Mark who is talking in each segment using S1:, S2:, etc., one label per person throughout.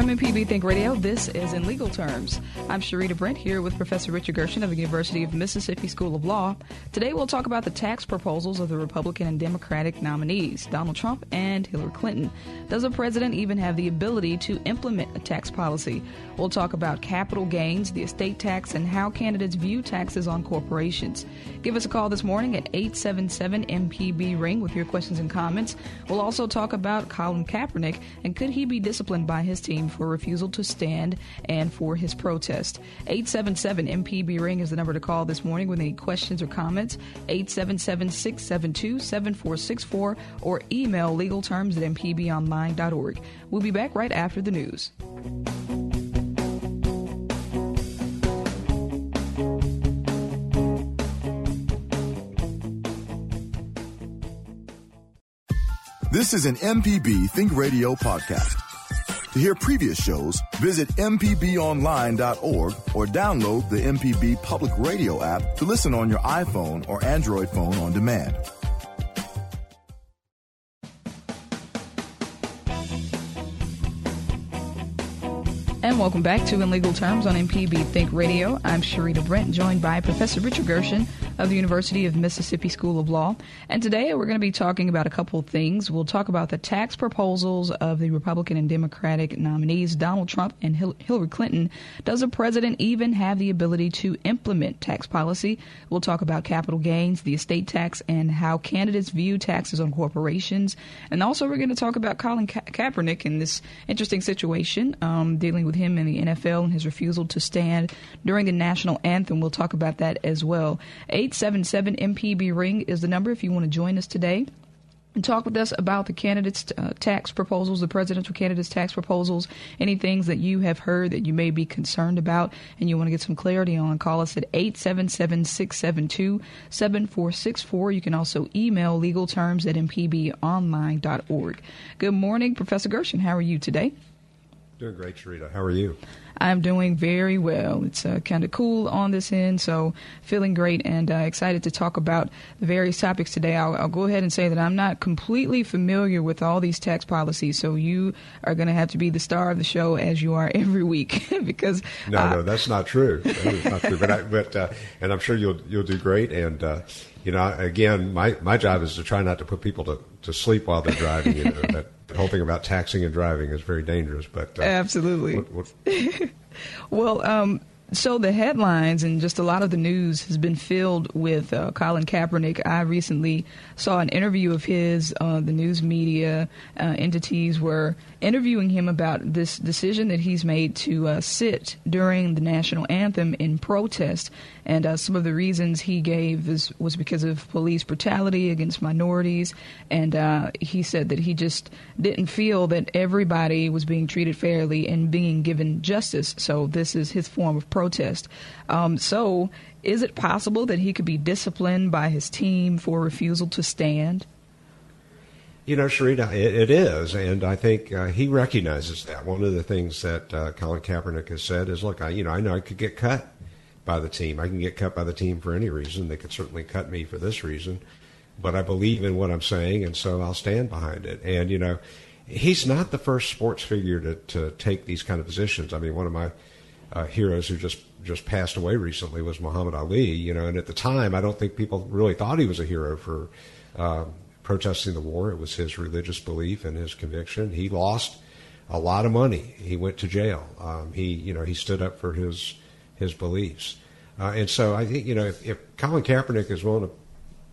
S1: From MPB Think Radio, this is In Legal Terms. I'm Sharita Brent here with Professor Richard Gershon of the University of Mississippi School of Law. Today we'll talk about the tax proposals of the Republican and Democratic nominees, Donald Trump and Hillary Clinton. Does a president even have the ability to implement a tax policy? We'll talk about capital gains, the estate tax, and how candidates view taxes on corporations. Give us a call this morning at 877 MPB Ring with your questions and comments. We'll also talk about Colin Kaepernick and could he be disciplined by his team for refusal to stand and for his protest. 877 MPB Ring is the number to call this morning with any questions or comments. 877 672 7464 or email legalterms at mpbonline.org. We'll be back right after the news.
S2: This is an MPB Think Radio podcast. To hear previous shows, visit MPBOnline.org or download the MPB Public Radio app to listen on your iPhone or Android phone on demand.
S1: And welcome back to In Legal Terms on MPB Think Radio. I'm Sharita Brent, joined by Professor Richard Gershon of the University of Mississippi School of Law. And today we're going to be talking about a couple of things. We'll talk about the tax proposals of the Republican and Democratic nominees, Donald Trump and Hillary Clinton. Does a president even have the ability to implement tax policy? We'll talk about capital gains, the estate tax, and how candidates view taxes on corporations. And also we're going to talk about Colin Ka- Kaepernick and this interesting situation um, dealing with him in the NFL and his refusal to stand during the national anthem. We'll talk about that as well. 877 MPB Ring is the number if you want to join us today and talk with us about the candidates' uh, tax proposals, the presidential candidates' tax proposals, any things that you have heard that you may be concerned about and you want to get some clarity on. Call us at 877 672 7464. You can also email legalterms at mpbonline.org. Good morning, Professor Gershon. How are you today?
S3: Doing great, Sharita. How are you?
S1: I'm doing very well. It's uh, kind of cool on this end, so feeling great and uh, excited to talk about the various topics today. I'll, I'll, go ahead and say that I'm not completely familiar with all these tax policies, so you are going to have to be the star of the show as you are every week because
S3: no, uh, no, that's not true. That is not true. But I, but uh, and I'm sure you'll you'll do great and uh, you know, again, my, my job is to try not to put people to, to sleep while they're driving. You know, that whole thing about taxing and driving is very dangerous. But
S1: uh, absolutely. What, what... well, um, so the headlines and just a lot of the news has been filled with uh, Colin Kaepernick. I recently saw an interview of his. Uh, the news media uh, entities were interviewing him about this decision that he's made to uh, sit during the national anthem in protest. And uh, some of the reasons he gave is, was because of police brutality against minorities. And uh, he said that he just didn't feel that everybody was being treated fairly and being given justice. So this is his form of protest. Um, so is it possible that he could be disciplined by his team for refusal to stand?
S3: You know, Sharita, it, it is, and I think uh, he recognizes that. One of the things that uh, Colin Kaepernick has said is, "Look, I, you know, I know I could get cut by the team. I can get cut by the team for any reason. They could certainly cut me for this reason, but I believe in what I'm saying, and so I'll stand behind it." And you know, he's not the first sports figure to to take these kind of positions. I mean, one of my uh, heroes who just just passed away recently was Muhammad Ali. You know, and at the time, I don't think people really thought he was a hero for. Uh, protesting the war. It was his religious belief and his conviction. He lost a lot of money. He went to jail. Um, he, you know, he stood up for his his beliefs. Uh, and so I think, you know, if, if Colin Kaepernick is willing to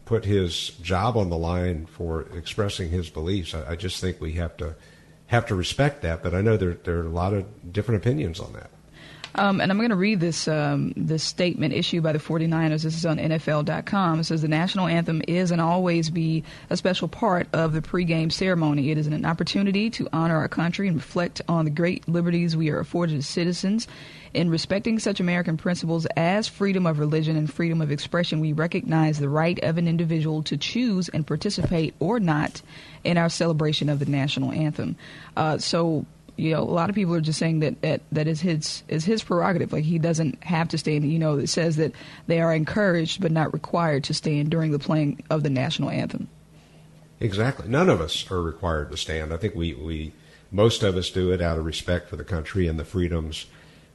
S3: put his job on the line for expressing his beliefs, I, I just think we have to have to respect that. But I know there there are a lot of different opinions on that.
S1: Um, and I'm going to read this um, this statement issued by the 49ers. This is on NFL.com. It says the national anthem is and always be a special part of the pregame ceremony. It is an opportunity to honor our country and reflect on the great liberties we are afforded as citizens. In respecting such American principles as freedom of religion and freedom of expression, we recognize the right of an individual to choose and participate or not in our celebration of the national anthem. Uh, so you know, a lot of people are just saying that, that that is his is his prerogative. Like he doesn't have to stand. You know, it says that they are encouraged but not required to stand during the playing of the national anthem.
S3: Exactly. None of us are required to stand. I think we we most of us do it out of respect for the country and the freedoms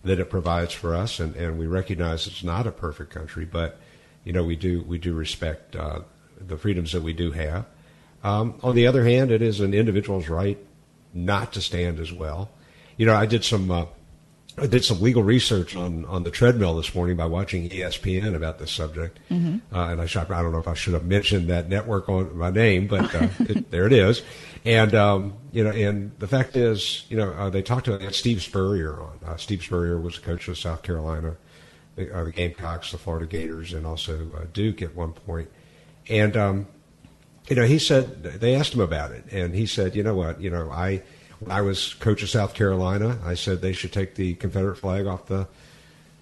S3: that it provides for us, and, and we recognize it's not a perfect country, but you know we do we do respect uh, the freedoms that we do have. Um, on the other hand, it is an individual's right not to stand as well. You know, I did some uh, I did some legal research on, on the treadmill this morning by watching ESPN about this subject, mm-hmm. uh, and I I don't know if I should have mentioned that network on my name, but uh, it, there it is. And um, you know, and the fact is, you know, uh, they talked to Steve Spurrier on. Uh, Steve Spurrier was a coach of South Carolina, the, uh, the Gamecocks, the Florida Gators, and also uh, Duke at one point. And um, you know, he said they asked him about it, and he said, you know what, you know, I I was coach of South Carolina. I said they should take the Confederate flag off the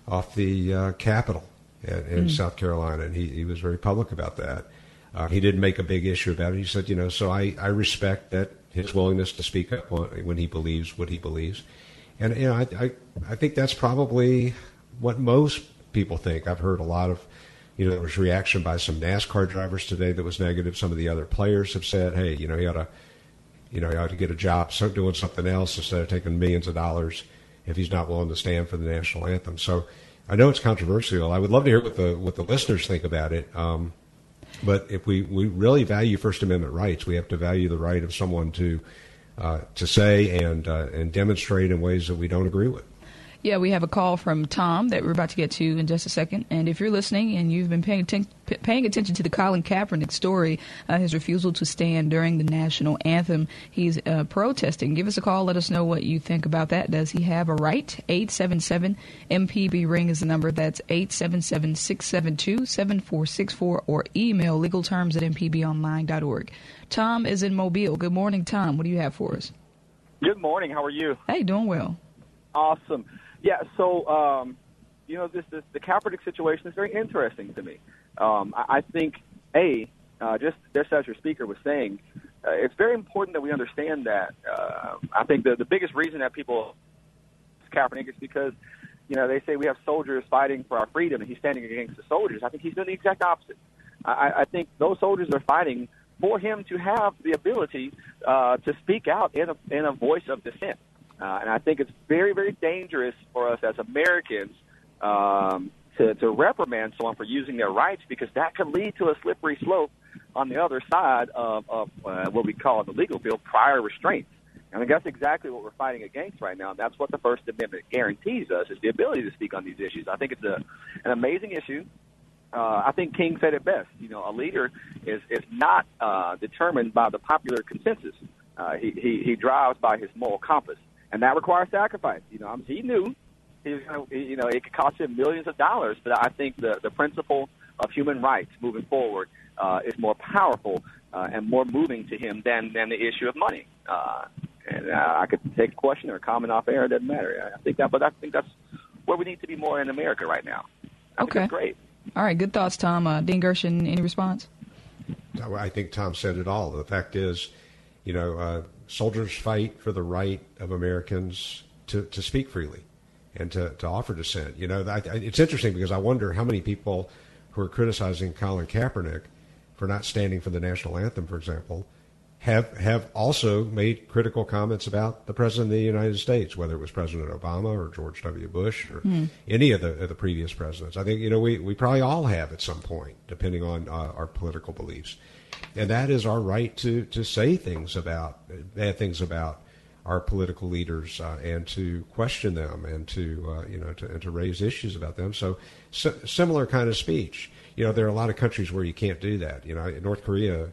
S3: off the uh, Capitol in, in mm. South Carolina, and he, he was very public about that. Uh, he didn't make a big issue about it. He said, you know, so I, I respect that his willingness to speak up when he believes what he believes, and you know, I, I I think that's probably what most people think. I've heard a lot of you know, there was reaction by some NASCAR drivers today that was negative. Some of the other players have said, hey, you know, he ought to you know, he ought to get a job so doing something else instead of taking millions of dollars if he's not willing to stand for the national anthem. So I know it's controversial. I would love to hear what the what the listeners think about it. Um, but if we, we really value First Amendment rights, we have to value the right of someone to uh, to say and uh, and demonstrate in ways that we don't agree with.
S1: Yeah, we have a call from Tom that we're about to get to in just a second. And if you're listening and you've been paying, atten- paying attention to the Colin Kaepernick story, uh, his refusal to stand during the national anthem, he's uh, protesting. Give us a call. Let us know what you think about that. Does he have a right? 877 MPB Ring is the number. That's 877 672 7464 or email legalterms at mpbonline.org. Tom is in Mobile. Good morning, Tom. What do you have for us?
S4: Good morning. How are you?
S1: Hey, doing well.
S4: Awesome. Yeah, so um, you know, this, this the Kaepernick situation is very interesting to me. Um, I, I think a uh, just just as your speaker was saying, uh, it's very important that we understand that. Uh, I think the the biggest reason that people Kaepernick is because you know they say we have soldiers fighting for our freedom, and he's standing against the soldiers. I think he's doing the exact opposite. I, I think those soldiers are fighting for him to have the ability uh, to speak out in a in a voice of dissent. Uh, and I think it's very, very dangerous for us as Americans um, to, to reprimand someone for using their rights because that could lead to a slippery slope on the other side of, of uh, what we call in the legal field prior restraints. I think that's exactly what we're fighting against right now. That's what the First Amendment guarantees us is the ability to speak on these issues. I think it's a, an amazing issue. Uh, I think King said it best. You know, a leader is is not uh, determined by the popular consensus. Uh, he, he he drives by his moral compass and that requires sacrifice. You know, he knew he was going to, you know, it could cost him millions of dollars, but I think the the principle of human rights moving forward uh, is more powerful uh, and more moving to him than than the issue of money. Uh, and uh, I could take a question or a comment off air; it doesn't matter. I think that, but I think that's where we need to be more in America right now. I
S1: okay,
S4: great.
S1: All right, good thoughts, Tom. Uh, Dean Gershon, any response?
S3: I think Tom said it all. The fact is, you know, uh, soldiers fight for the right of Americans to, to speak freely and to, to offer dissent. You know, I, it's interesting because I wonder how many people who are criticizing Colin Kaepernick for not standing for the national anthem, for example, have have also made critical comments about the president of the United States, whether it was President Obama or George W. Bush or mm. any of the of the previous presidents. I think you know we, we probably all have at some point, depending on uh, our political beliefs and that is our right to to say things about bad things about our political leaders uh, and to question them and to uh, you know to, and to raise issues about them. So, so, similar kind of speech. You know, there are a lot of countries where you can't do that. You know, North Korea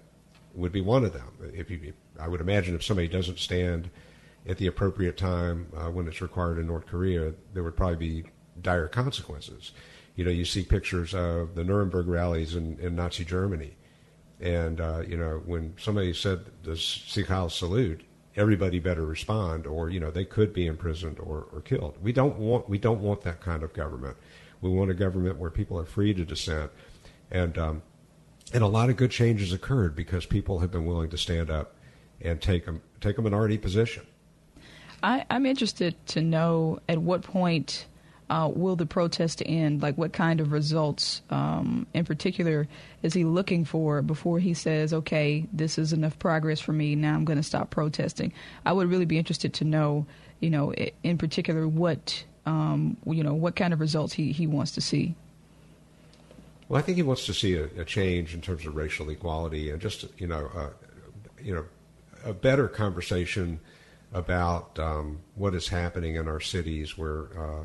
S3: would be one of them. If you, I would imagine if somebody doesn't stand at the appropriate time uh, when it's required in North Korea, there would probably be dire consequences. You know, you see pictures of the Nuremberg rallies in, in Nazi Germany and uh, you know, when somebody said the Sieg Heil salute, everybody better respond, or you know, they could be imprisoned or, or killed. We don't want we don't want that kind of government. We want a government where people are free to dissent, and um, and a lot of good changes occurred because people have been willing to stand up and take a take a minority position.
S1: I, I'm interested to know at what point uh, will the protest end? Like, what kind of results, um, in particular, is he looking for before he says, "Okay, this is enough progress for me. Now I'm going to stop protesting"? I would really be interested to know, you know, in particular, what um, you know, what kind of results he, he wants to see.
S3: Well, I think he wants to see a, a change in terms of racial equality and just you know, uh, you know, a better conversation about um, what is happening in our cities where. Uh,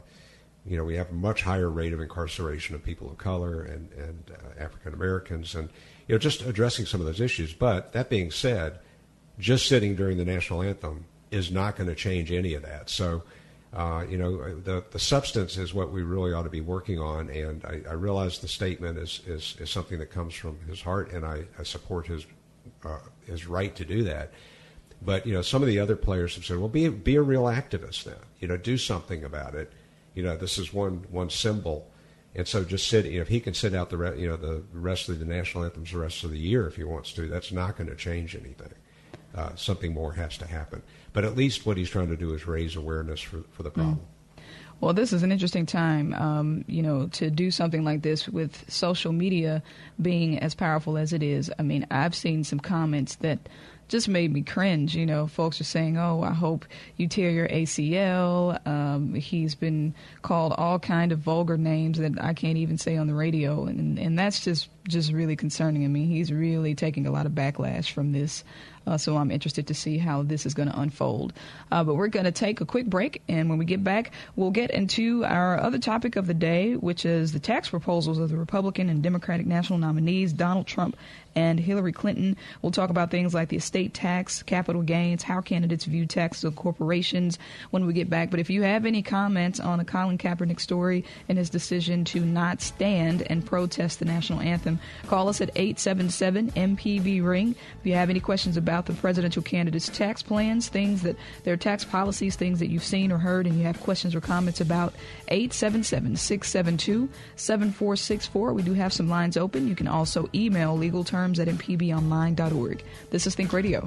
S3: you know, we have a much higher rate of incarceration of people of color and, and uh, African Americans, and you know, just addressing some of those issues. But that being said, just sitting during the national anthem is not going to change any of that. So, uh, you know, the the substance is what we really ought to be working on. And I, I realize the statement is, is, is something that comes from his heart, and I, I support his uh, his right to do that. But you know, some of the other players have said, "Well, be be a real activist then. You know, do something about it." You know, this is one one symbol. And so just sit, you know, if he can sit out the, re- you know, the rest of the national anthems the rest of the year if he wants to, that's not going to change anything. Uh, something more has to happen. But at least what he's trying to do is raise awareness for, for the mm. problem. Mm.
S1: Well, this is an interesting time, um, you know, to do something like this with social media being as powerful as it is. I mean, I've seen some comments that just made me cringe. You know, folks are saying, "Oh, I hope you tear your ACL." Um, he's been called all kind of vulgar names that I can't even say on the radio, and and that's just just really concerning. I mean, he's really taking a lot of backlash from this. Uh, so I'm interested to see how this is going to unfold. Uh, but we're going to take a quick break, and when we get back, we'll get into our other topic of the day, which is the tax proposals of the Republican and Democratic national nominees, Donald Trump and Hillary Clinton. We'll talk about things like the estate tax, capital gains, how candidates view taxes of corporations when we get back. But if you have any comments on the Colin Kaepernick story and his decision to not stand and protest the national anthem, call us at 877 MPB Ring. If you have any questions about about the presidential candidates' tax plans, things that their tax policies, things that you've seen or heard, and you have questions or comments about, 877 672 7464. We do have some lines open. You can also email legal terms at mpbonline.org. This is Think Radio.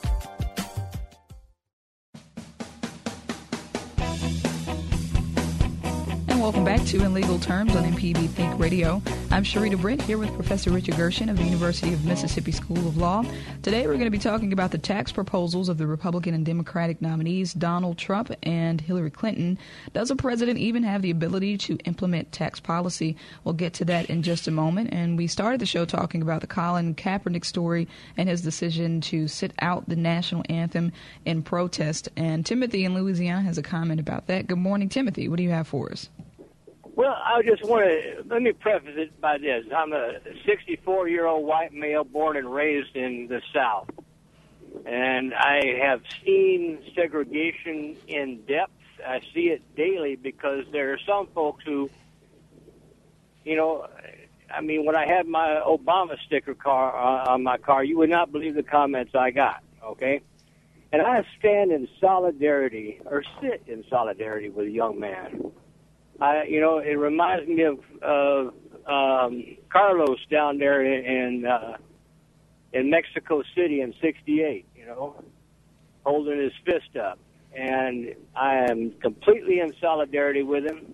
S1: Back to In Legal Terms on MPB Think Radio. I'm Sharita Brent here with Professor Richard Gershon of the University of Mississippi School of Law. Today we're going to be talking about the tax proposals of the Republican and Democratic nominees Donald Trump and Hillary Clinton. Does a president even have the ability to implement tax policy? We'll get to that in just a moment. And we started the show talking about the Colin Kaepernick story and his decision to sit out the national anthem in protest. And Timothy in Louisiana has a comment about that. Good morning, Timothy. What do you have for us?
S5: Well, I just want to let me preface it by this: I'm a 64 year old white male born and raised in the South, and I have seen segregation in depth. I see it daily because there are some folks who, you know, I mean, when I had my Obama sticker car uh, on my car, you would not believe the comments I got. Okay. And I stand in solidarity or sit in solidarity with a young man I, you know, it reminds me of of um, Carlos down there in uh, in Mexico City in '68. You know, holding his fist up, and I am completely in solidarity with him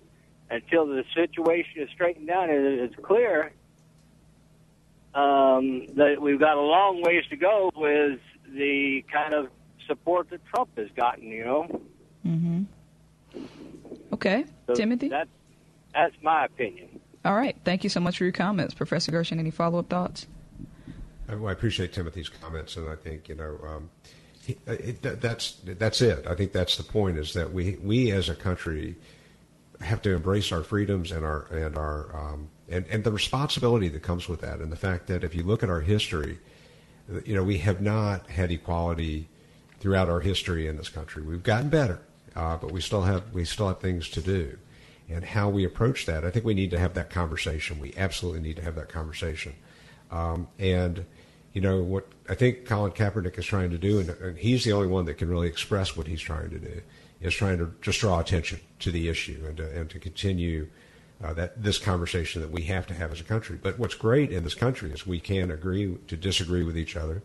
S5: until the situation is straightened out and it's clear um, that we've got a long ways to go with the kind of support that Trump has gotten. You know.
S1: Mm-hmm. Okay. So Timothy?
S5: That's, that's my opinion.
S1: All right. Thank you so much for your comments. Professor Gershon, any follow up thoughts?
S3: I, well, I appreciate Timothy's comments, and I think, you know, um, it, that's that's it. I think that's the point. Is that we we as a country have to embrace our freedoms and our and our um, and and the responsibility that comes with that, and the fact that if you look at our history, you know, we have not had equality throughout our history in this country. We've gotten better, uh, but we still have we still have things to do, and how we approach that. I think we need to have that conversation. We absolutely need to have that conversation, um, and you know what I think Colin Kaepernick is trying to do, and, and he's the only one that can really express what he's trying to do, is trying to just draw attention to the issue and to, and to continue. Uh, that this conversation that we have to have as a country. But what's great in this country is we can agree to disagree with each other,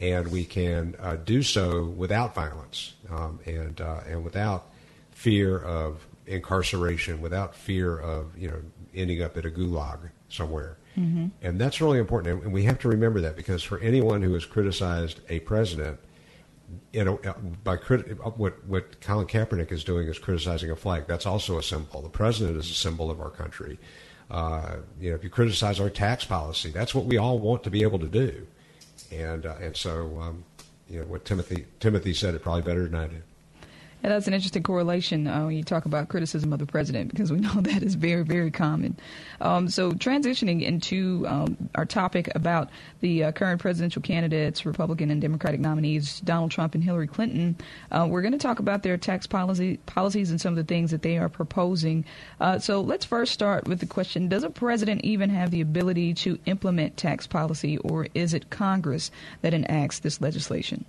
S3: and we can uh, do so without violence um, and uh, and without fear of incarceration, without fear of you know ending up at a gulag somewhere. Mm-hmm. And that's really important, and we have to remember that because for anyone who has criticized a president, you know, uh, by crit- uh, what what Colin Kaepernick is doing is criticizing a flag. That's also a symbol. The president is a symbol of our country. Uh, you know, if you criticize our tax policy, that's what we all want to be able to do and uh, and so um, you know what Timothy Timothy said it probably better than I did.
S1: And that's an interesting correlation uh, when you talk about criticism of the president, because we know that is very, very common. Um, so, transitioning into um, our topic about the uh, current presidential candidates, Republican and Democratic nominees, Donald Trump and Hillary Clinton, uh, we're going to talk about their tax policy, policies and some of the things that they are proposing. Uh, so, let's first start with the question Does a president even have the ability to implement tax policy, or is it Congress that enacts this legislation?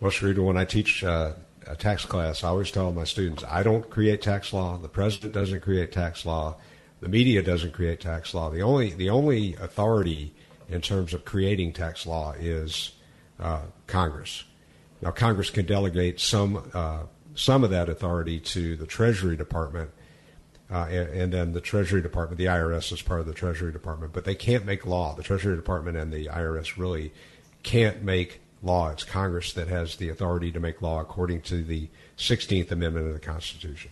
S3: Well, Sharita, when I teach uh, a tax class, I always tell my students, I don't create tax law. The president doesn't create tax law. The media doesn't create tax law. The only the only authority in terms of creating tax law is uh, Congress. Now, Congress can delegate some uh, some of that authority to the Treasury Department, uh, and, and, then the Treasury Department, the IRS is part of the Treasury Department, but they can't make law. The Treasury Department and the IRS really can't make law. It's Congress that has the authority to make law according to the 16th Amendment of the Constitution.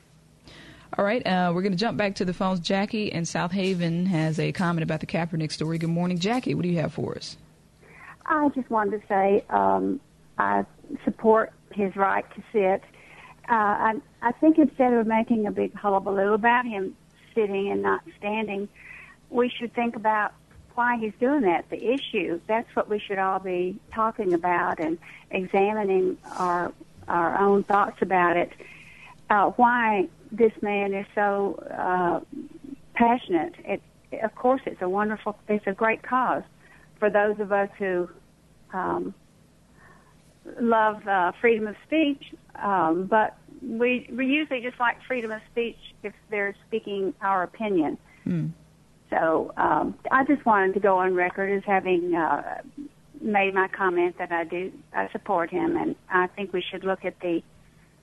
S1: All right, uh, we're going to jump back to the phones. Jackie in South Haven has a comment about the Kaepernick story. Good morning, Jackie. What do you have for us?
S6: I just wanted to say um, I support his right to sit. Uh, I, I think instead of making a big hullabaloo about him sitting and not standing, we should think about why he's doing that, the issue. That's what we should all be talking about and examining our our own thoughts about it. Uh, why this man is so uh, passionate. It, of course, it's a wonderful, it's a great cause for those of us who um, love uh, freedom of speech. Um, but we we usually just like freedom of speech if they're speaking our opinion. Mm. So um, I just wanted to go on record as having uh, made my comment that I do I support him, and I think we should look at the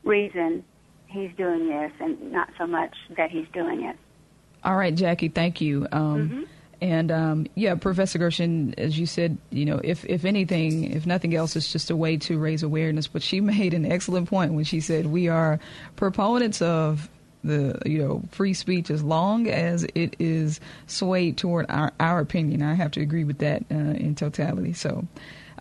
S6: reason he's doing this, and not so much that he's doing it.
S1: All right, Jackie, thank you. Um, mm-hmm. And um, yeah, Professor Gershon, as you said, you know, if if anything, if nothing else, it's just a way to raise awareness. But she made an excellent point when she said we are proponents of the you know free speech as long as it is swayed toward our our opinion. I have to agree with that uh, in totality. So.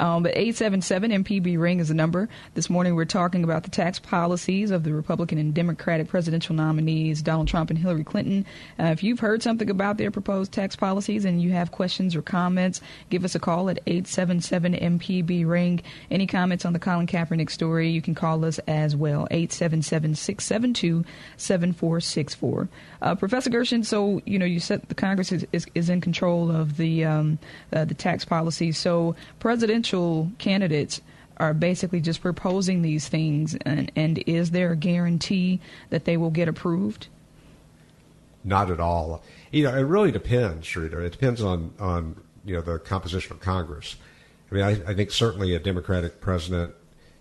S1: Um, but 877 MPB ring is the number. This morning we're talking about the tax policies of the Republican and Democratic presidential nominees, Donald Trump and Hillary Clinton. Uh, if you've heard something about their proposed tax policies and you have questions or comments, give us a call at 877 MPB ring. Any comments on the Colin Kaepernick story, you can call us as well, 877 672 7464. Uh, Professor Gershon, so you know you said the Congress is, is, is in control of the um, uh, the tax policy. So presidential candidates are basically just proposing these things, and, and is there a guarantee that they will get approved?
S3: Not at all. You know, it really depends, Sharita. It depends on on you know the composition of Congress. I mean, I, I think certainly a Democratic president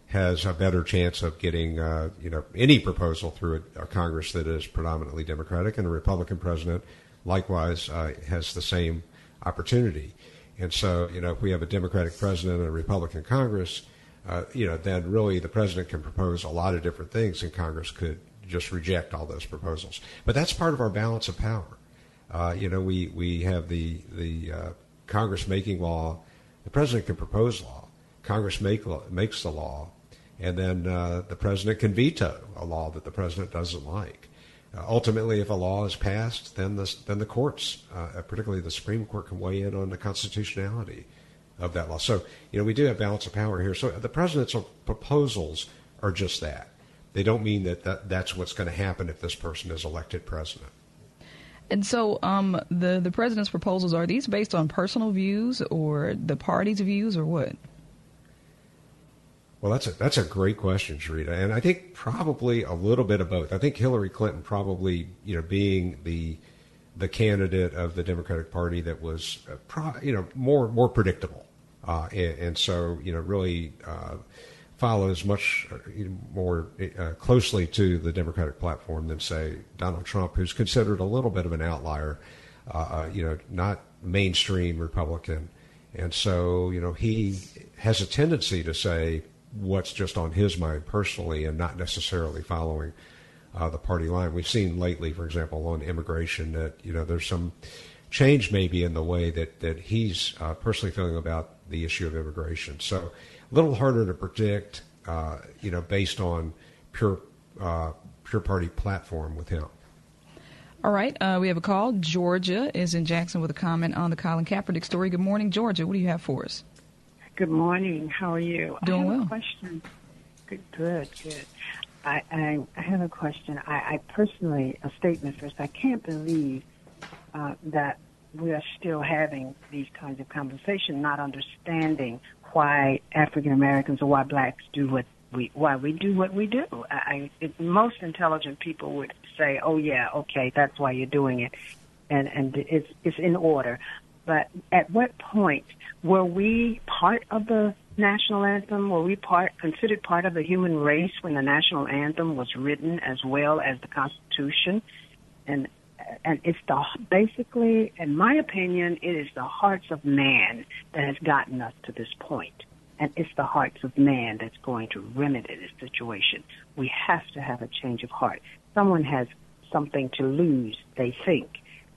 S3: has a better chance of getting uh, you know any proposal through a, a, Congress that is predominantly Democratic, and a Republican president likewise uh, has the same opportunity. And so, you know, if we have a Democratic president and a Republican Congress, uh, you know, then really the president can propose a lot of different things, and Congress could just reject all those proposals. But that's part of our balance of power. Uh, you know, we we have the the uh, Congress making law. The president can propose law Congress make, makes the law, and then uh, the president can veto a law that the president doesn't like. Uh, ultimately, if a law is passed, then the then the courts, uh, particularly the Supreme Court, can weigh in on the constitutionality of that law. So, you know, we do have balance of power here. So the president's proposals are just that. They don't mean that, that that's what's going to happen if this person is elected president.
S1: And so, um, the the president's proposals are these based on personal views or the party's views or what?
S3: Well, that's a that's a great question, Sharita, and I think probably a little bit of both. I think Hillary Clinton probably, you know, being the the candidate of the Democratic Party that was, uh, pro, you know, more more predictable, uh, and, and, so you know really uh, follows much uh, more uh, closely to the Democratic platform than say Donald Trump, who's considered a little bit of an outlier, uh, you know, not mainstream Republican, and so you know he has a tendency to say what's just on his mind personally and not necessarily following uh, the party line. We've seen lately, for example, on immigration, that you know there's some change maybe in the way that that he's uh, personally feeling about the issue of immigration. So a little harder to predict, uh, you know, based on pure uh, pure party platform with him.
S1: All right, uh, we have a call. Georgia is in Jackson with a comment on the Colin Kaepernick story. Good morning, Georgia. What do you have for us?
S7: Good morning. How are you?
S1: Doing
S7: I
S1: have
S7: well. A question. Good, good, good. I, I, I have a question. I, I personally, a statement first. I can't believe uh, that we are still having these kinds of conversations, not understanding why African Americans or why blacks do what we why we do what we do. I, I it, most intelligent people would say, "Oh yeah, okay, that's why you're doing it," and and it's it's in order. But at what point were we part of the national anthem? Were we part considered part of the human race when the national anthem was written as well as the Constitution? And and it's the basically, in my opinion, it is the hearts of man that has gotten us to this. And it's the hearts of man that's going to remedy this situation. We have to have a change of heart. Someone has something to lose, they think.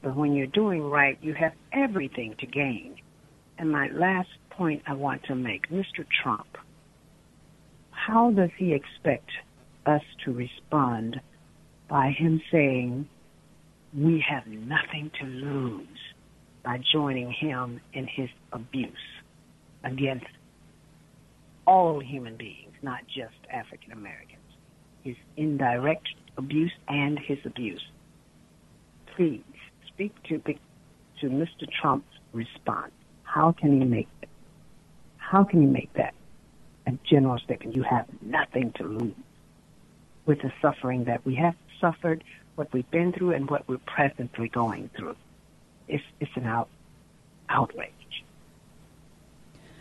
S7: But when you're doing right, you have everything to gain. And my last point I want to make, Mr. Trump, how does he expect us to respond by him saying we have nothing to lose by joining him in his abuse against all human beings, not just African Americans. His indirect abuse and his abuse. Please speak to to Mr. Trump's response. How can you make it? How can he make that a general statement? You have nothing to lose with the suffering that we have suffered what we've been through and what we're presently going through. It's, it's an out, outrage.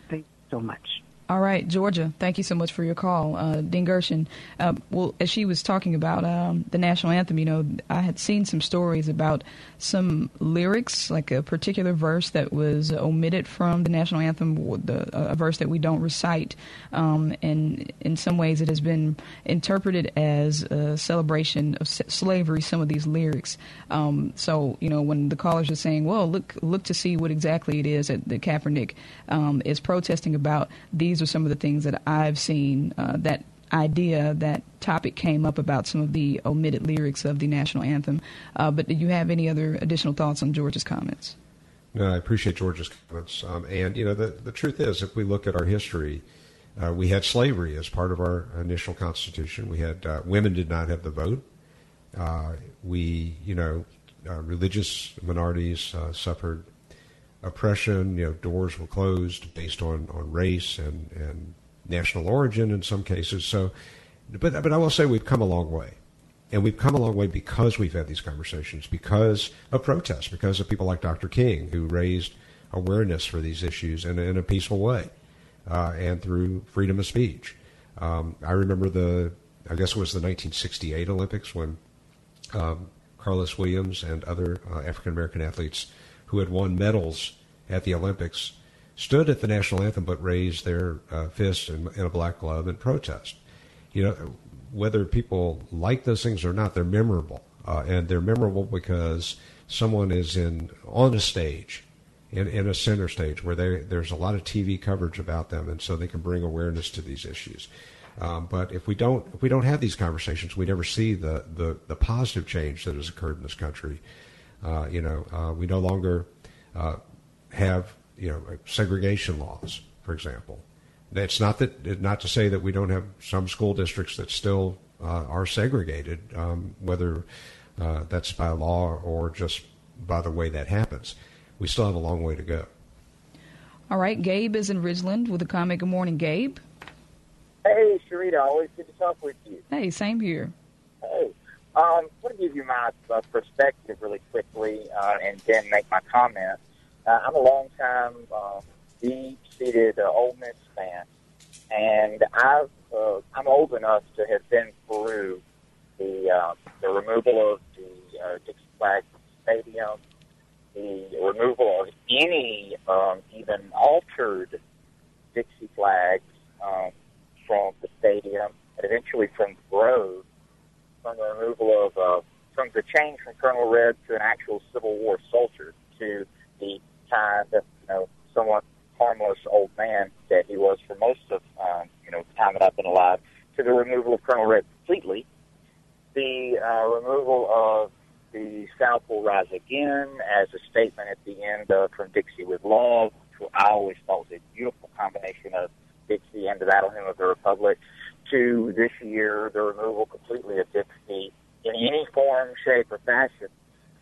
S7: Thank you so much.
S1: All right, Georgia, thank you so much for your call. Uh, Dean Gershon, uh, well, as she was talking about um, the national anthem, you know, I had seen some stories about some lyrics, like a particular verse that was omitted from the national anthem, the, a verse that we don't recite. Um, and in some ways, it has been interpreted as a celebration of slavery, some of these lyrics. Um, so, you know, when the callers are saying, well, look, look to see what exactly it is that, that Kaepernick um, is protesting about, these are some of the things that I've seen uh, that idea, that topic came up about some of the omitted lyrics of the national anthem. Uh, but do you have any other additional thoughts on George's comments?
S3: No, I appreciate George's comments. Um, and, you know, the, the truth is, if we look at our history, uh, we had slavery as part of our initial constitution. We had uh, women did not have the vote. Uh, we, you know, uh, religious minorities uh, suffered oppression. You know, doors were closed based on, on race and, and national origin in some cases. So, but but I will say we've come a long way, and we've come a long way because we've had these conversations, because of protests, because of people like Dr. King who raised awareness for these issues in, in a peaceful way, uh, and through freedom of speech. Um, I remember the, I guess it was the 1968 Olympics when um, Carlos Williams and other uh, African American athletes who had won medals at the Olympics stood at the national anthem but raised their uh, fists in, in, a black glove in protest. You know, whether people like those things or not, they're memorable, uh, and they're memorable because someone is in on a stage in, in a center stage where they, there's a lot of TV coverage about them, and so they can bring awareness to these issues. Um, but if we don't if we don't have these conversations, we never see the, the, the positive change that has occurred in this country. Uh, you know, uh, we no longer uh, have you know segregation laws, for example. It's not that not to say that we don't have some school districts that still uh, are segregated, um, whether uh, that's by law or just by the way that happens. We still have a long way to go.
S1: All right, Gabe is in Ridgeland with a comment. Good morning, Gabe.
S8: Hey, Sharita, always good to talk with you.
S1: Hey, same here.
S8: Hey, um, I want to give you my uh, perspective really quickly uh, and then make my comment. Uh, I'm a long-time uh, deep-seated uh, Ole Miss fan, and I've uh, I'm old enough to have been through the uh, the removal of the uh, Dixie Flag Stadium, the removal of any um, even altered Dixie flags um, from the stadium, and eventually from Grove, from the removal of uh, from the change from Colonel Reb to an actual Civil War soldier to the kind you know somewhat harmless old man that he was for most of um, you know the time that I've been alive, to the removal of Colonel Reb completely, the uh, removal of the South will rise again as a statement at the end of From Dixie with Love, which I always thought was a beautiful combination of Dixie and the Battle Hymn of the Republic, to this year the removal completely of Dixie in any form, shape, or fashion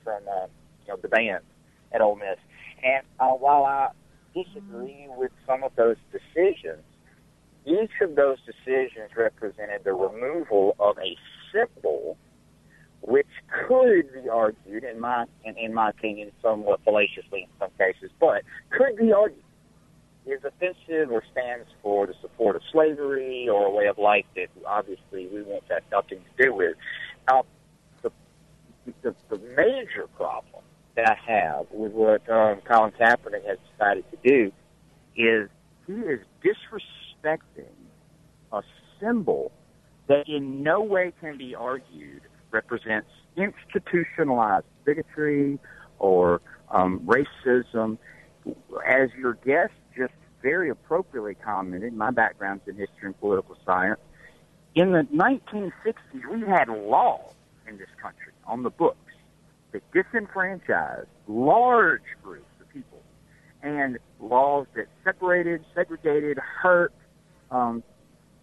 S8: from uh, you know the band at Ole Miss. And uh, while I disagree with some of those decisions, each of those decisions represented the removal of a symbol which could be argued, in my in, in my opinion, somewhat fallaciously in some cases, but could be argued is offensive or stands for the support of slavery or a way of life that obviously we want nothing to do with. Now, the the, the major problem that I have with what um, Colin Kaepernick has decided to do is he is disrespecting a symbol that in no way can be argued represents institutionalized bigotry or um, racism. As your guest very appropriately commented, my background's in history and political science. In the 1960s, we had laws in this country on the books that disenfranchised large groups of people and laws that separated, segregated, hurt, um,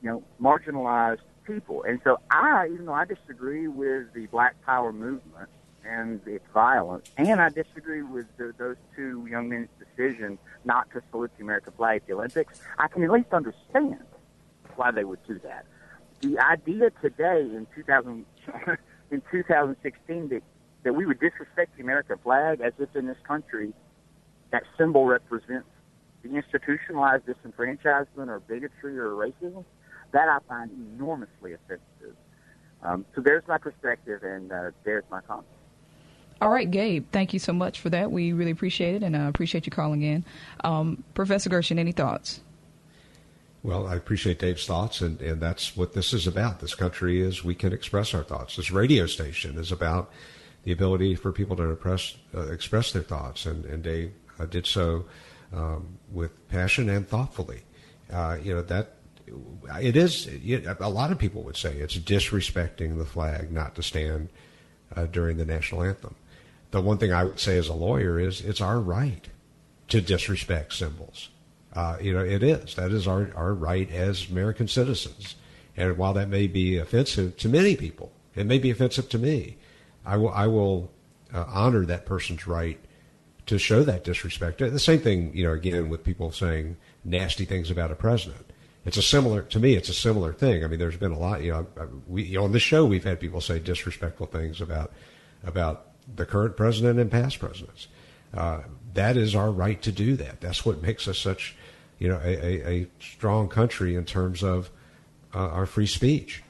S8: you know, marginalized people. And so I, even though I disagree with the Black Power movement and its violence, and I disagree with the, those two young men's decision not to salute the American flag at the Olympics, I can at least understand why they would do that. The idea today in 2000, in 2016 that, that we would disrespect the American flag as if in this country that symbol represents the institutionalized disenfranchisement or bigotry or racism, that I find enormously offensive. Um, so there's my perspective, and uh, there's my comment.
S1: All right, Gabe, thank you so much for that. We really appreciate it, and I appreciate you calling in. Um, Professor Gershon, any thoughts?
S3: Well, I appreciate Dave's thoughts, and, and that's what this is about. This country is we can express our thoughts. This radio station is about the ability for people to express, uh, express their thoughts, and, and Dave uh, did so um, with passion and thoughtfully. Uh, you know that it is. A lot of people would say it's disrespecting the flag not to stand uh, during the national anthem. The one thing I would say as a lawyer is it's our right to disrespect symbols. Uh, you know, it is. That is our, our right as American citizens. And while that may be offensive to many people, it may be offensive to me. I will, I will uh, honor that person's right to show that disrespect. The same thing, you know, again with people saying nasty things about a president it's a similar to me. It's a similar thing. I mean, there's been a lot. You know, we you know, on this show we've had people say disrespectful things about about the current president and past presidents. Uh, that is our right to do that. That's what makes us such, you know, a, a, a strong country in terms of uh, our free speech.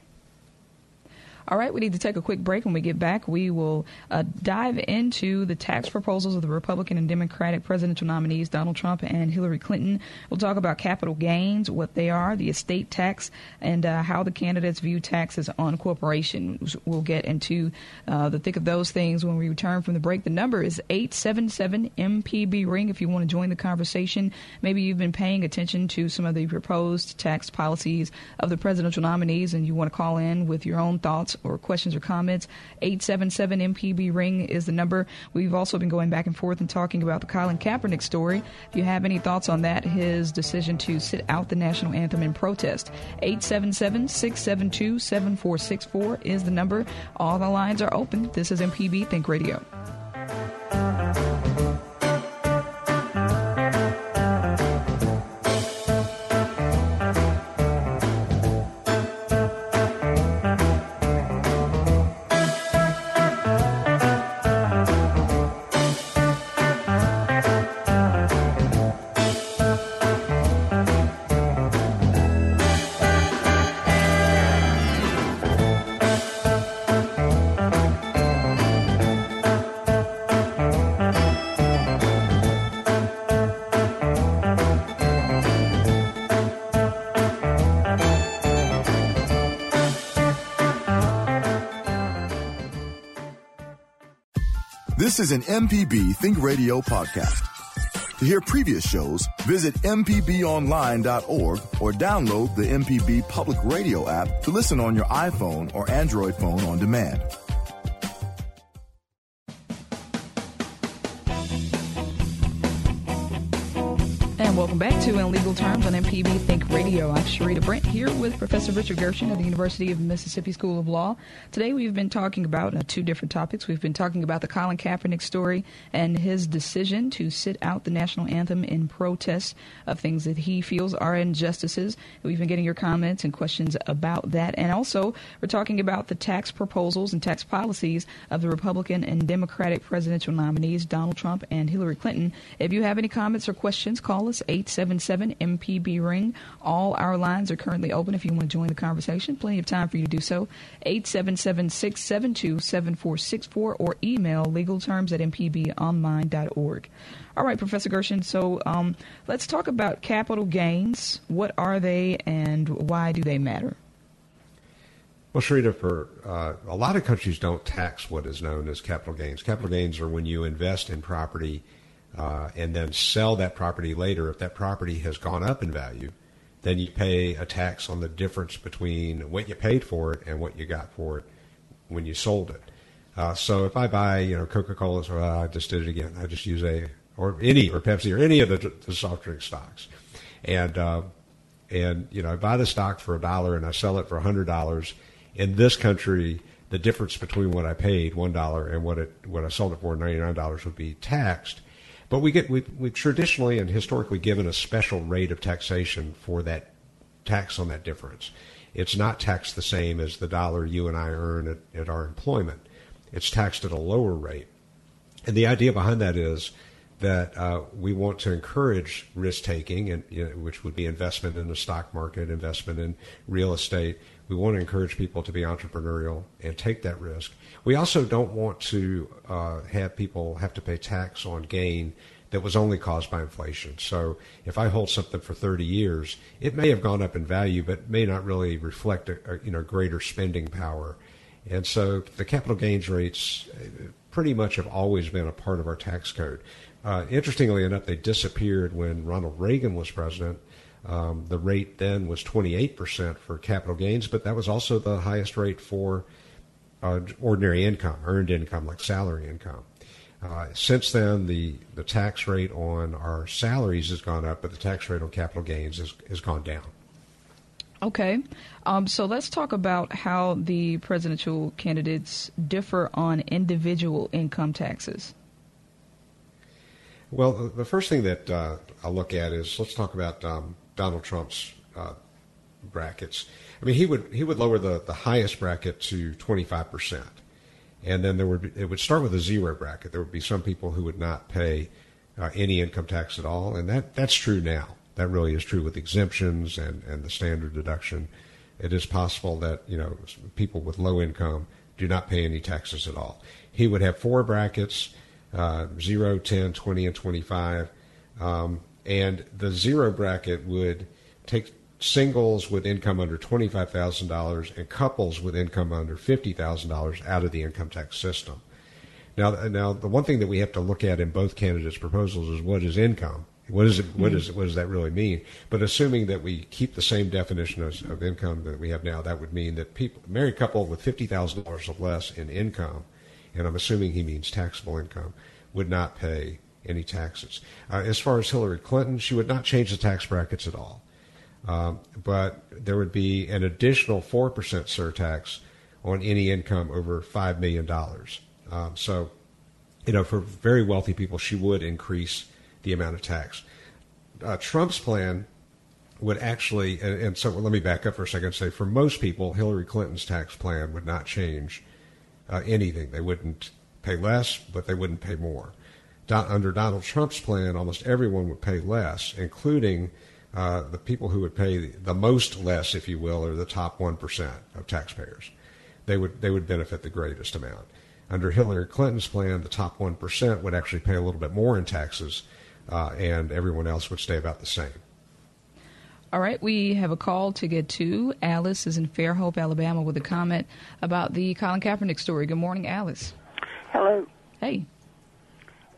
S1: All right, we need to take a quick break. When we get back, we will uh, dive into the tax proposals of the Republican and Democratic presidential nominees, Donald Trump and Hillary Clinton. We'll talk about capital gains, what they are, the estate tax, and uh, how the candidates view taxes on corporations. We'll get into uh, the thick of those things when we return from the break. The number is 877 MPB Ring if you want to join the conversation. Maybe you've been paying attention to some of the proposed tax policies of the presidential nominees and you want to call in with your own thoughts or questions or comments. 877 MPB Ring is the number. We've also been going back and forth and talking about the Colin Kaepernick story. If you have any thoughts on that, his decision to sit out the national anthem in protest, 877 672 7464 is the number. All the lines are open. This is MPB Think Radio.
S2: This is an MPB Think Radio podcast. To hear previous shows, visit MPBOnline.org or download the MPB Public Radio app to listen on your iPhone or Android phone on demand.
S1: And welcome back to In Legal Terms on MPB Think Radio. I'm Sharita Brent here with Professor Richard Gershon of the University of Mississippi School of Law. Today we've been talking about uh, two different topics. We've been talking about the Colin Kaepernick story and his decision to sit out the national anthem in protest of things that he feels are injustices. We've been getting your comments and questions about that. And also, we're talking about the tax proposals and tax policies of the Republican and Democratic presidential nominees, Donald Trump and Hillary Clinton. If you have any comments or questions, call us 877 MPB Ring. All our lines are currently open if you want to join the conversation. Plenty of time for you to do so. 877 672 7464 or email legalterms at mpbonline.org. All right, Professor Gershon, so um, let's talk about capital gains. What are they and why do they matter?
S3: Well, Sharita, for uh, a lot of countries don't tax what is known as capital gains. Capital gains are when you invest in property uh, and then sell that property later, if that property has gone up in value, then you pay a tax on the difference between what you paid for it and what you got for it when you sold it. Uh, so if I buy, you know, Coca-Cola, so I just did it again. I just use a or any or Pepsi or any of the, the soft drink stocks, and uh, and you know I buy the stock for a dollar and I sell it for a hundred dollars. In this country, the difference between what I paid one dollar and what it what I sold it for ninety nine dollars would be taxed. But we get we we traditionally and historically given a special rate of taxation for that tax on that difference. It's not taxed the same as the dollar you and I earn at, at our employment. It's taxed at a lower rate. And the idea behind that is that uh, we want to encourage risk taking, and you know, which would be investment in the stock market, investment in real estate. We want to encourage people to be entrepreneurial and take that risk. We also don't want to uh, have people have to pay tax on gain that was only caused by inflation. So if I hold something for 30 years, it may have gone up in value, but may not really reflect a, a you know greater spending power. And so the capital gains rates uh, pretty much have always been a part of our tax code. Uh, interestingly enough, they disappeared when Ronald Reagan was president. Um, the rate then was 28% for capital gains, but that was also the highest rate for uh, ordinary income, earned income, like salary income. Uh, since then, the, the tax rate on our salaries has gone up, but the tax rate on capital gains has, has gone down.
S1: Okay. Um, so let's talk about how the presidential candidates differ on individual income taxes.
S3: Well, the first thing that uh, I'll look at is let's talk about um, Donald Trump's uh, brackets. I mean, he would he would lower the, the highest bracket to 25 percent, and then there would be, it would start with a zero bracket. There would be some people who would not pay uh, any income tax at all, and that that's true now. That really is true with exemptions and and the standard deduction. it is possible that you know people with low income do not pay any taxes at all. He would have four brackets: uh, 0, 10, 20, and 25. Um, and the zero bracket would take singles with income under $25,000 and couples with income under $50,000 out of the income tax system. Now, now the one thing that we have to look at in both candidates' proposals is what is income. What is it? What is what does that really mean? But assuming that we keep the same definition of, of income that we have now, that would mean that people, married couple with fifty thousand dollars or less in income, and I'm assuming he means taxable income, would not pay any taxes. Uh, as far as Hillary Clinton, she would not change the tax brackets at all. Um, but there would be an additional 4% surtax on any income over $5 million. Um, so, you know, for very wealthy people, she would increase the amount of tax. Uh, Trump's plan would actually, and, and, so let me back up for a second and say for most people, Hillary Clinton's tax plan would not change uh, anything. They wouldn't pay less, but they wouldn't pay more. Do, under Donald Trump's plan, almost everyone would pay less, including uh, the people who would pay the most less, if you will, are the top one percent of taxpayers. They would they would benefit the greatest amount. Under Hillary Clinton's plan, the top one percent would actually pay a little bit more in taxes, uh, and everyone else would stay about the same.
S1: All right, we have a call to get to. Alice is in Fairhope, Alabama, with a comment about the Colin Kaepernick story. Good morning, Alice.
S9: Hello.
S1: Hey.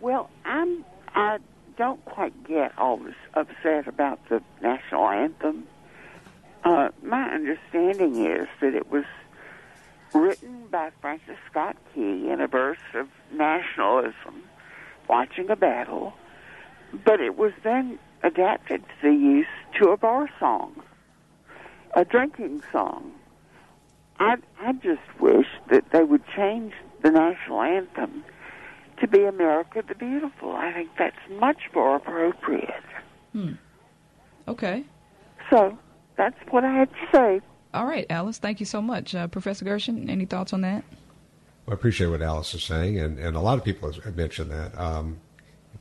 S9: Well, I'm I don't quite get all this upset about the national anthem. Uh, my understanding is that it was written by Francis Scott Key in a burst of nationalism, watching a battle, but it was then adapted to the use to a bar song, a drinking song. I I just wish that they would change the national anthem to be America the Beautiful. I think that's much more appropriate.
S1: Hmm. Okay.
S9: So that's what I had to say.
S1: All right, Alice. Thank you so much, uh, Professor Gershon. Any thoughts on that?
S3: Well, I appreciate what Alice is saying, and, and a lot of people have mentioned that. Um,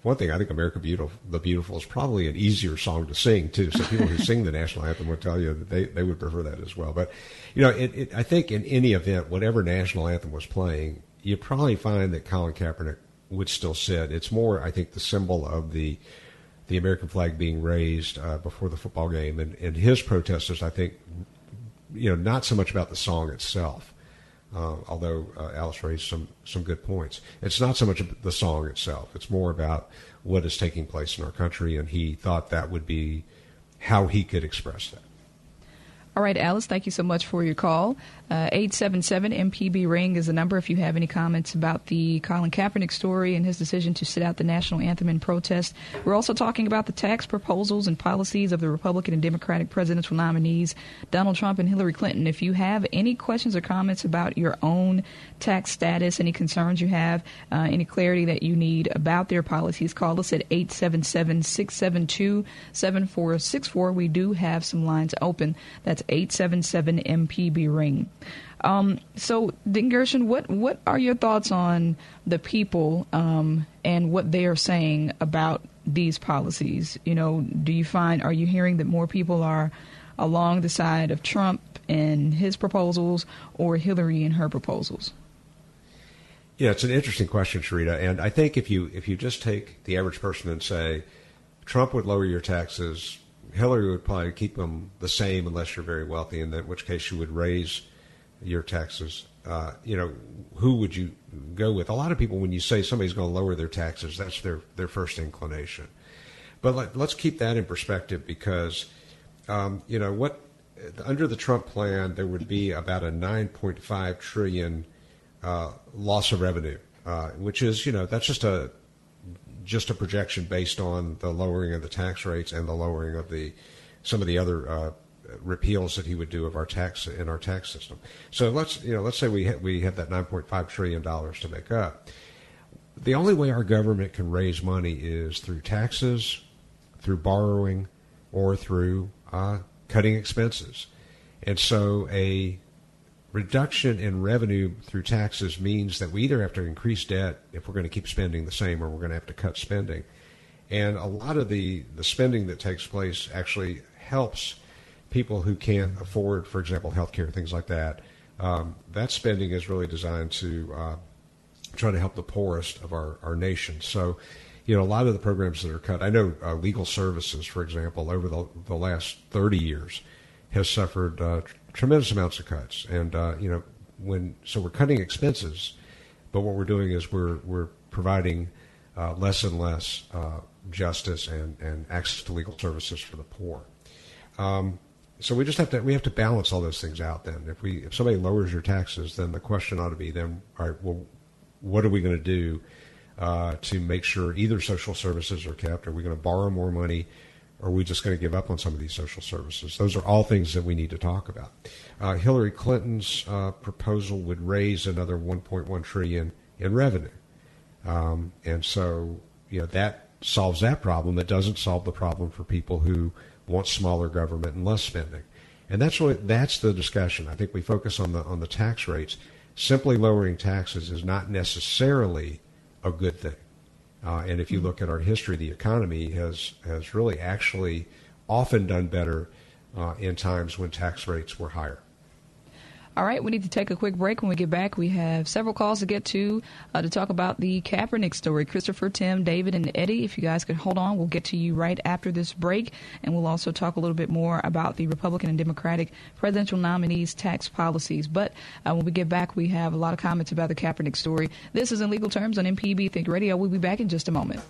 S3: one thing I think America Beautiful, the Beautiful is probably an easier song to sing too. So people who sing the national anthem would tell you that they, they would prefer that as well. But you know, it, it, I think in any event, whatever national anthem was playing, you probably find that Colin Kaepernick would still sit. It's more, I think, the symbol of the the American flag being raised uh, before the football game, and, and his protesters, I think, you know, not so much about the song itself. Uh, although uh, Alice raised some some good points, it's not so much the song itself. It's more about what is taking place in our country, and he thought that would be how he could express that.
S1: All right, Alice, thank you so much for your call. Uh, 877 MPB Ring is the number if you have any comments about the Colin Kaepernick story and his decision to sit out the national anthem in protest. We're also talking about the tax proposals and policies of the Republican and Democratic presidential nominees, Donald Trump and Hillary Clinton. If you have any questions or comments about your own tax status, any concerns you have, uh, any clarity that you need about their policies, call us at 877 672 7464. We do have some lines open. That's 877 MPB Ring. Um, so, Dean Gershon, what, what are your thoughts on the people um, and what they are saying about these policies? You know, do you find, are you hearing that more people are along the side of Trump and his proposals or Hillary and her proposals?
S3: Yeah, it's an interesting question, Sharita. And I think if you if you just take the average person and say Trump would lower your taxes, Hillary would probably keep them the same unless you're very wealthy, in which case you would raise your taxes. Uh, you know, who would you go with? A lot of people, when you say somebody's going to lower their taxes, that's their their first inclination. But let, us keep that in perspective because, um, you know, what under the Trump plan there would be about a 9.5 trillion uh, loss of revenue, uh, which is you know that's just a just a projection based on the lowering of the tax rates and the lowering of the some of the other uh, repeals that he would do of our tax in our tax system. So let's you know let's say we ha- we have that 9.5 trillion dollars to make up. The only way our government can raise money is through taxes, through borrowing, or through uh, cutting expenses. And so a reduction in revenue through taxes means that we either have to increase debt if we're going to keep spending the same or we're going to have to cut spending. And a lot of the, the spending that takes place actually helps people who can't afford, for example, health care, things like that. Um, that spending is really designed to uh, try to help the poorest of our, our nation. So, you know, a lot of the programs that are cut, I know uh, legal services, for example, over the, the last 30 years has suffered uh, tremendous amounts of cuts. And, uh, you know, when, so we're cutting expenses, but what we're doing is we're, we're providing uh, less and less uh, justice and, and access to legal services for the poor. Um, so we just have to we have to balance all those things out. Then, if we if somebody lowers your taxes, then the question ought to be then, all right, well, what are we going to do uh, to make sure either social services are kept? Are we going to borrow more money? Are we just going to give up on some of these social services? Those are all things that we need to talk about. Uh, Hillary Clinton's uh, proposal would raise another 1.1 trillion in revenue, um, and so you know that solves that problem. It doesn't solve the problem for people who want smaller government and less spending. And that's that's the discussion. I think we focus on the on the tax rates. Simply lowering taxes is not necessarily a good thing. Uh, and if you look at our history, the economy has has really actually often done better uh, in times when tax rates were higher.
S1: All right, we need to take a quick break. When we get back, we have several calls to get to uh, to talk about the Kaepernick story. Christopher, Tim, David, and Eddie, if you guys could hold on, we'll get to you right after this break. And we'll also talk a little bit more about the Republican and Democratic presidential nominees' tax policies. But uh, when we get back, we have a lot of comments about the Kaepernick story. This is in legal terms on MPB Think Radio. We'll be back in just a moment.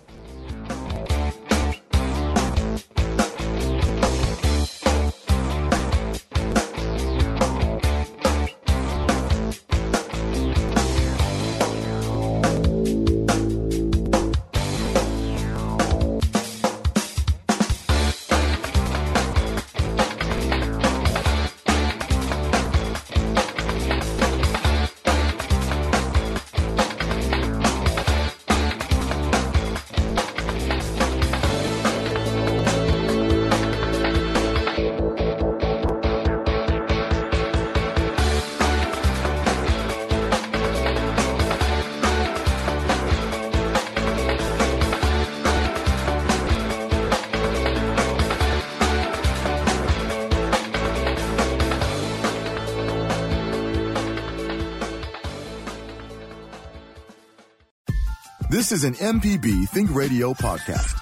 S2: This is an MPB Think Radio podcast.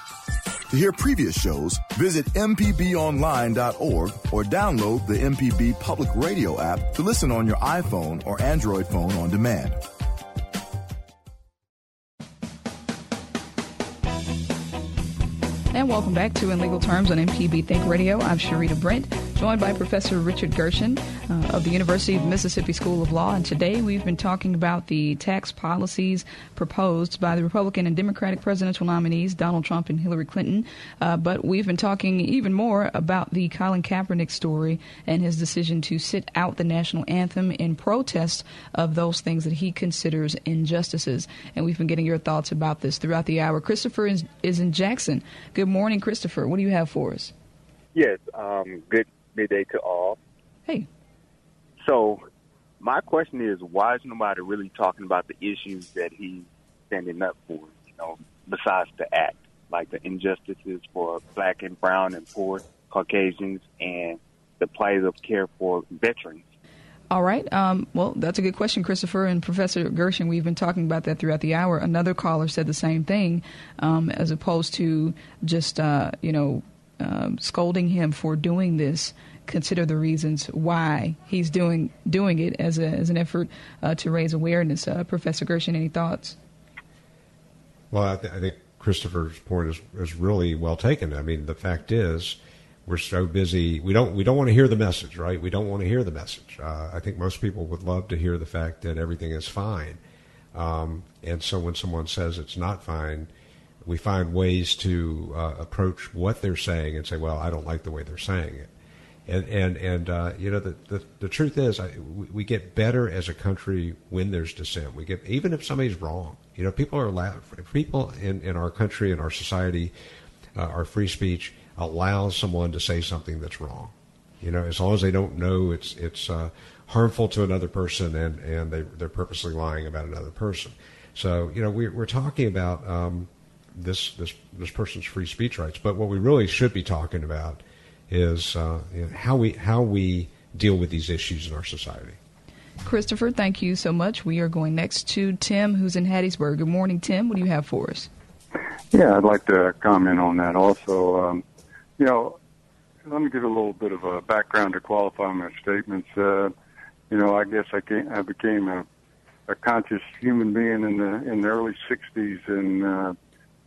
S2: To hear previous shows, visit MPBOnline.org or download the MPB Public Radio app to listen on your iPhone or Android phone on demand.
S1: And welcome back to In Legal Terms on MPB Think Radio. I'm Sharita Brent joined by Professor Richard Gershon uh, of the University of Mississippi School of Law. And today we've been talking about the tax policies proposed by the Republican and Democratic presidential nominees, Donald Trump and Hillary Clinton. Uh, but we've been talking even more about the Colin Kaepernick story and his decision to sit out the national anthem in protest of those things that he considers injustices. And we've been getting your thoughts about this throughout the hour. Christopher is, is in Jackson. Good morning, Christopher. What do you have for us?
S10: Yes, um, good midday to all.
S1: Hey.
S10: So, my question is, why is nobody really talking about the issues that he's standing up for? You know, besides the act, like the injustices for black and brown and poor Caucasians, and the plight of care for veterans.
S1: All right. Um, well, that's a good question, Christopher and Professor Gershon. We've been talking about that throughout the hour. Another caller said the same thing, um, as opposed to just uh, you know um, scolding him for doing this, consider the reasons why he's doing doing it as a, as an effort uh, to raise awareness. Uh, Professor Gershon, any thoughts?
S3: Well, I, th- I think Christopher's point is, is really well taken. I mean, the fact is, we're so busy. We don't we don't want to hear the message, right? We don't want to hear the message. Uh, I think most people would love to hear the fact that everything is fine. Um, and so when someone says it's not fine, we find ways to uh, approach what they're saying and say, well, I don't like the way they're saying it. And and and uh, you know the, the, the truth is, I, we, we, get better as a country when there's dissent. We get even if somebody's wrong. You know, people are allowed. People in, in our country in our society, uh, our free speech allows someone to say something that's wrong. You know, as long as they don't know it's it's uh, harmful to another person and and they they're purposely lying about another person. So you know, we, we're talking about. Um, this this this person's free speech rights. But what we really should be talking about is uh, you know, how we how we deal with these issues in our society.
S1: Christopher, thank you so much. We are going next to Tim, who's in Hattiesburg. Good morning, Tim. What do you have for us?
S11: Yeah, I'd like to comment on that also. Um, you know, let me give a little bit of a background to qualify my statements. Uh, you know, I guess I, came, I became a, a conscious human being in the in the early '60s, and uh,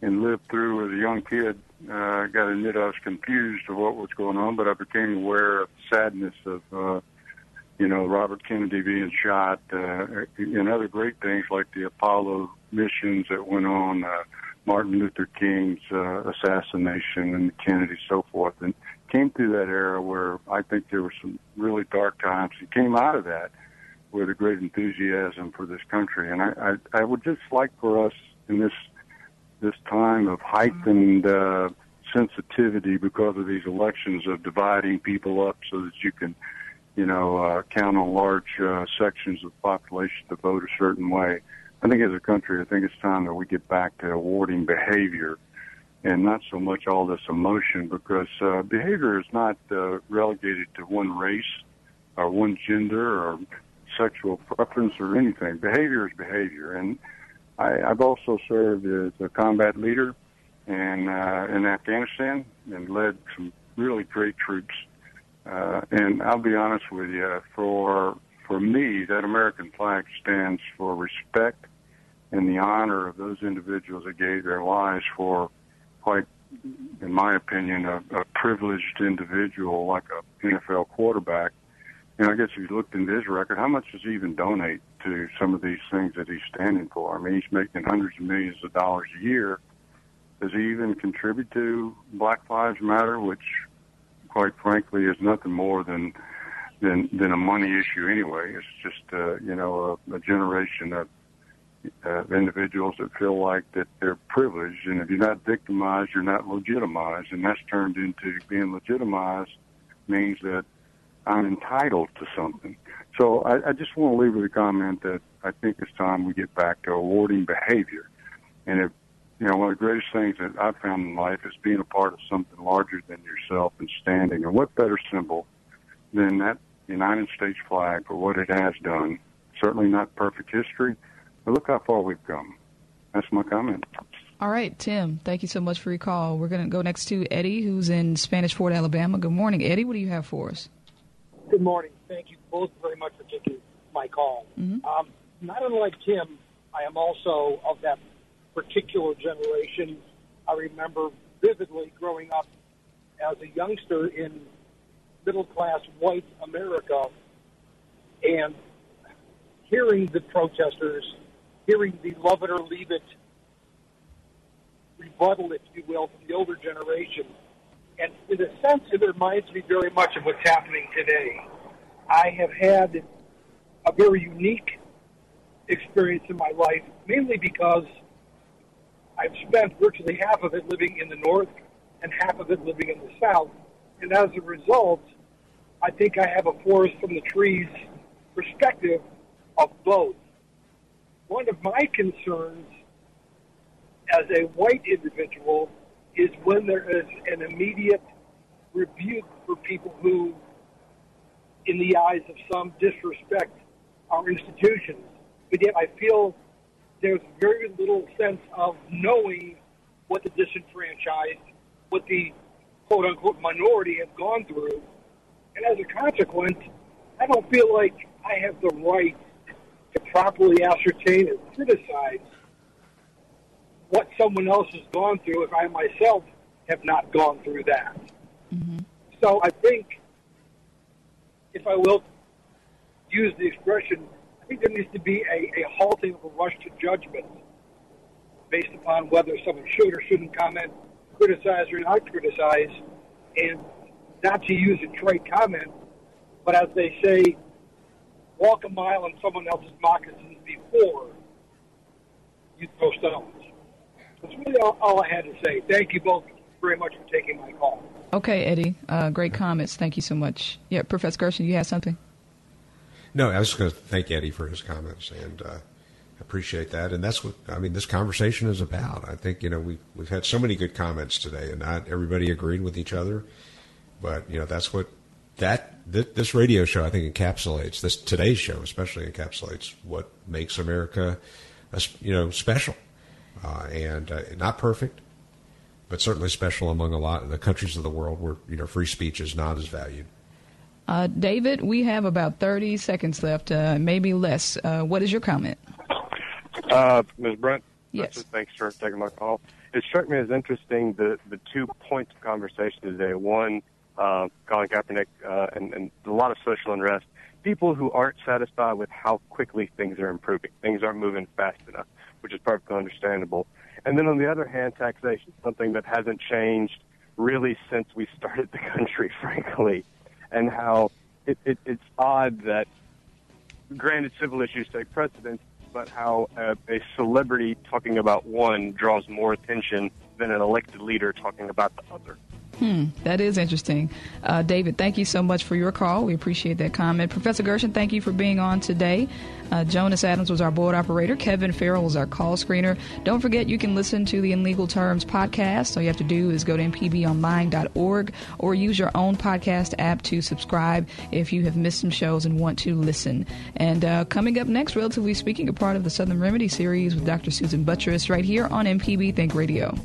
S11: and lived through as a young kid. Uh, I got to admit I was confused of what was going on, but I became aware of the sadness of, uh, you know, Robert Kennedy being shot, uh, and other great things like the Apollo missions that went on, uh, Martin Luther King's uh, assassination, and the Kennedy, so forth, and came through that era where I think there were some really dark times. and came out of that with a great enthusiasm for this country, and I, I, I would just like for us in this this time of heightened uh, sensitivity because of these elections of dividing people up so that you can, you know, uh, count on large uh, sections of the population to vote a certain way. I think as a country, I think it's time that we get back to awarding behavior and not so much all this emotion because uh, behavior is not uh, relegated to one race or one gender or sexual preference or anything. Behavior is behavior. And I, I've also served as a combat leader and uh, in Afghanistan and led some really great troops. Uh, and I'll be honest with you, for for me, that American flag stands for respect and the honor of those individuals that gave their lives for quite, in my opinion, a, a privileged individual like a NFL quarterback. And I guess if you looked into his record, how much does he even donate to some of these things that he's standing for? I mean, he's making hundreds of millions of dollars a year does he even contribute to Black Lives Matter, which, quite frankly, is nothing more than than than a money issue anyway? It's just uh, you know a, a generation of uh, individuals that feel like that they're privileged, and if you're not victimized, you're not legitimized, and that's turned into being legitimized means that I'm entitled to something. So I, I just want to leave with a comment that I think it's time we get back to awarding behavior. And if you know, one of the greatest things that I've found in life is being a part of something larger than yourself and standing. And what better symbol than that United States flag for what it has done? Certainly not perfect history, but look how far we've come. That's my comment.
S1: All right, Tim, thank you so much for your call. We're going to go next to Eddie, who's in Spanish Fort, Alabama. Good morning, Eddie. What do you have for us?
S12: Good morning. Thank you both very much for taking my call.
S1: Mm-hmm.
S12: Um, not unlike Tim, I am also of that particular generation. I remember vividly growing up as a youngster in middle class white America and hearing the protesters, hearing the love it or leave it rebuttal, if you will, from the older generation. And in a sense, it reminds me very much of what's happening today. I have had a very unique experience in my life, mainly because I've spent virtually half of it living in the north and half of it living in the south. And as a result, I think I have a forest from the trees perspective of both. One of my concerns as a white individual is when there is an immediate rebuke for people who, in the eyes of some, disrespect our institutions. But yet I feel there's very little sense of knowing what the disenfranchised, what the quote unquote minority has gone through. And as a consequence, I don't feel like I have the right to properly ascertain and criticize what someone else has gone through if I myself have not gone through that.
S1: Mm-hmm.
S12: So I think, if I will use the expression I think there needs to be a, a halting of a rush to judgment based upon whether someone should or shouldn't comment, criticize or not criticize, and not to use a trade comment, but as they say, walk a mile in someone else's moccasins before you throw stones. That's really all, all I had to say. Thank you both very much for taking my call.
S1: Okay, Eddie. Uh, great comments. Thank you so much. Yeah, Professor Gershon, you have something?
S3: No, I was just going to thank Eddie for his comments and uh, appreciate that. And that's what I mean. This conversation is about. I think you know we we've had so many good comments today, and not everybody agreed with each other. But you know, that's what that th- this radio show I think encapsulates this today's show, especially encapsulates what makes America, you know, special uh, and uh, not perfect, but certainly special among a lot of the countries of the world where you know free speech is not as valued.
S1: Uh, David, we have about 30 seconds left, uh, maybe less. Uh, what is your comment?
S13: Uh, Ms. Brent?
S1: Yes.
S13: Thanks for taking my call. It struck me as interesting the, the two points of conversation today. One, uh, Colin Kaepernick uh, and, and a lot of social unrest. People who aren't satisfied with how quickly things are improving. Things aren't moving fast enough, which is perfectly understandable. And then on the other hand, taxation, something that hasn't changed really since we started the country, frankly and how it, it, it's odd that, granted, civil issues take precedence, but how a, a celebrity talking about one draws more attention than an elected leader talking about the other.
S1: Hmm, that is interesting. Uh, David, thank you so much for your call. We appreciate that comment. Professor Gershon, thank you for being on today. Uh, Jonas Adams was our board operator. Kevin Farrell was our call screener. Don't forget you can listen to the In Legal Terms podcast. All you have to do is go to mpbonline.org or use your own podcast app to subscribe if you have missed some shows and want to listen. And uh, coming up next, relatively speaking, a part of the Southern Remedy series with Dr. Susan Buttross right here on MPB Think Radio.